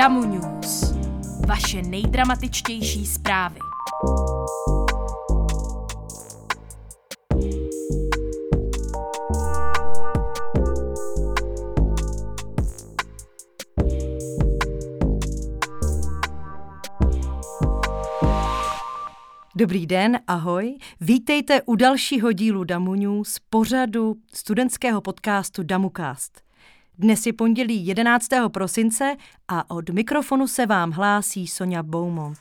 Damu News. Vaše nejdramatičtější zprávy. Dobrý den, ahoj. Vítejte u dalšího dílu Damu News, pořadu studentského podcastu Damukast. Dnes je pondělí 11. prosince a od mikrofonu se vám hlásí Sonja Beaumont.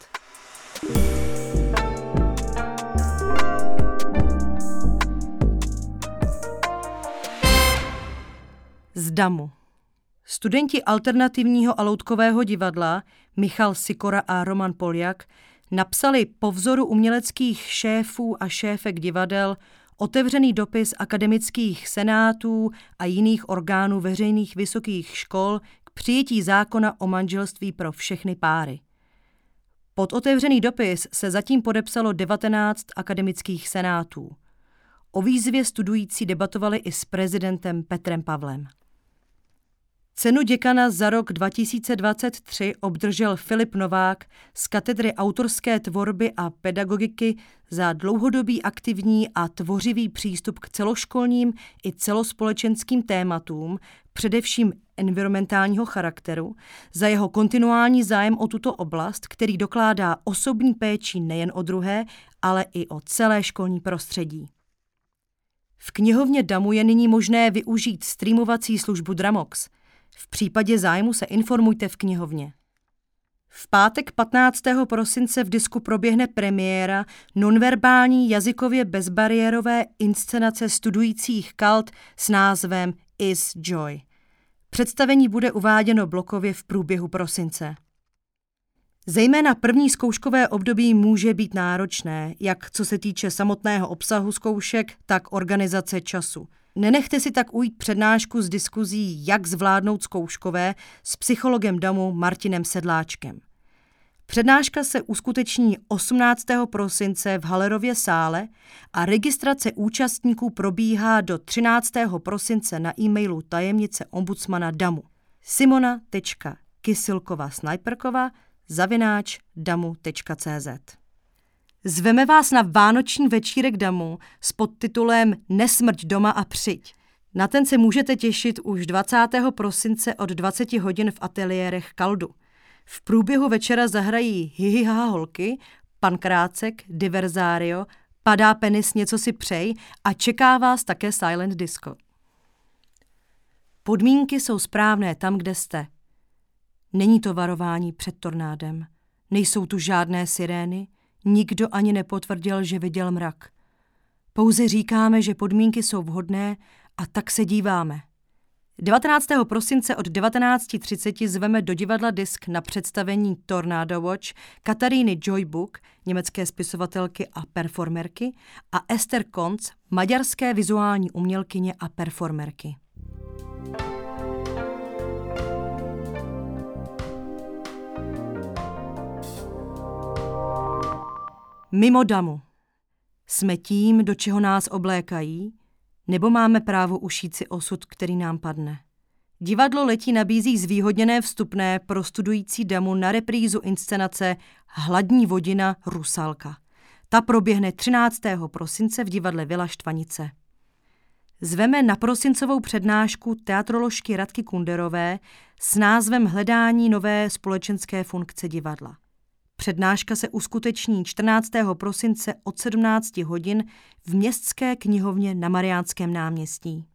Z Damu. Studenti alternativního a loutkového divadla Michal Sikora a Roman Poljak napsali po vzoru uměleckých šéfů a šéfek divadel otevřený dopis akademických senátů a jiných orgánů veřejných vysokých škol k přijetí zákona o manželství pro všechny páry. Pod otevřený dopis se zatím podepsalo 19 akademických senátů. O výzvě studující debatovali i s prezidentem Petrem Pavlem. Cenu děkana za rok 2023 obdržel Filip Novák z katedry autorské tvorby a pedagogiky za dlouhodobý aktivní a tvořivý přístup k celoškolním i celospolečenským tématům, především environmentálního charakteru, za jeho kontinuální zájem o tuto oblast, který dokládá osobní péči nejen o druhé, ale i o celé školní prostředí. V knihovně DAMu je nyní možné využít streamovací službu Dramox – v případě zájmu se informujte v knihovně. V pátek 15. prosince v disku proběhne premiéra nonverbální jazykově bezbariérové inscenace studujících kalt s názvem Is Joy. Představení bude uváděno blokově v průběhu prosince. Zejména první zkouškové období může být náročné, jak co se týče samotného obsahu zkoušek, tak organizace času – Nenechte si tak ujít přednášku z diskuzí, jak zvládnout zkouškové s psychologem DAMu Martinem Sedláčkem. Přednáška se uskuteční 18. prosince v Halerově sále a registrace účastníků probíhá do 13. prosince na e-mailu tajemnice ombudsmana DAMu simona.kysilkova snajperkova zavináč damu.cz Zveme vás na vánoční večírek damu s podtitulem Nesmrť doma a přijď. Na ten se můžete těšit už 20. prosince od 20 hodin v ateliérech Kaldu. V průběhu večera zahrají Hihiha holky, Pan Krácek, Diverzário, Padá penis, něco si přej a čeká vás také Silent Disco. Podmínky jsou správné tam, kde jste. Není to varování před tornádem. Nejsou tu žádné sirény, Nikdo ani nepotvrdil, že viděl mrak. Pouze říkáme, že podmínky jsou vhodné a tak se díváme. 19. prosince od 19.30 zveme do divadla Disk na představení Tornado Watch Kataríny Joybook, německé spisovatelky a performerky, a Esther Konc, maďarské vizuální umělkyně a performerky. Mimo damu. Jsme tím, do čeho nás oblékají, nebo máme právo ušít si osud, který nám padne? Divadlo Letí nabízí zvýhodněné vstupné pro studující damu na reprízu inscenace Hladní vodina Rusalka. Ta proběhne 13. prosince v divadle Vila Štvanice. Zveme na prosincovou přednášku teatroložky Radky Kunderové s názvem Hledání nové společenské funkce divadla. Přednáška se uskuteční 14. prosince od 17 hodin v Městské knihovně na Mariánském náměstí.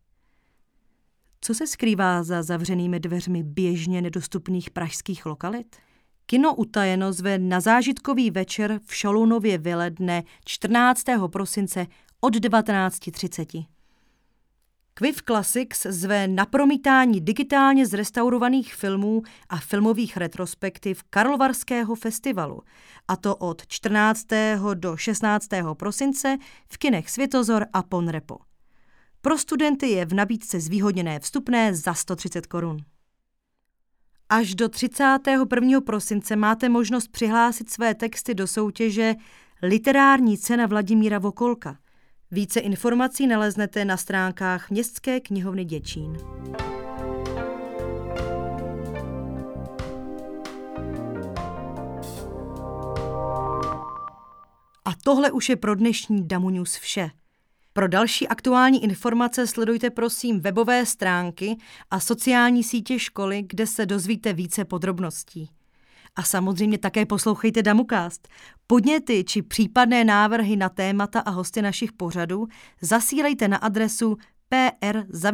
Co se skrývá za zavřenými dveřmi běžně nedostupných pražských lokalit? Kino Utajeno zve na zážitkový večer v Šalunově vile dne 14. prosince od 19.30. Quiff Classics zve na promítání digitálně zrestaurovaných filmů a filmových retrospektiv Karlovarského festivalu, a to od 14. do 16. prosince v kinech Světozor a Ponrepo. Pro studenty je v nabídce zvýhodněné vstupné za 130 korun. Až do 31. prosince máte možnost přihlásit své texty do soutěže Literární cena Vladimíra Vokolka – více informací naleznete na stránkách Městské knihovny Děčín. A tohle už je pro dnešní Damu News vše. Pro další aktuální informace sledujte prosím webové stránky a sociální sítě školy, kde se dozvíte více podrobností. A samozřejmě také poslouchejte Damukast. Podněty či případné návrhy na témata a hosty našich pořadů zasílejte na adresu pr.damu.cz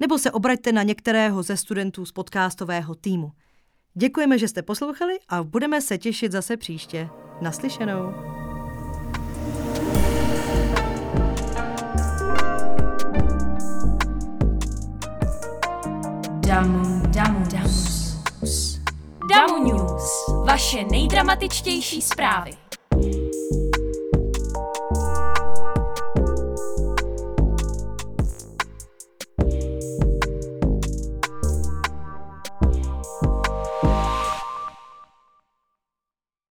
nebo se obraťte na některého ze studentů z podcastového týmu. Děkujeme, že jste poslouchali a budeme se těšit zase příště. Naslyšenou. Nejdramatičtější zprávy.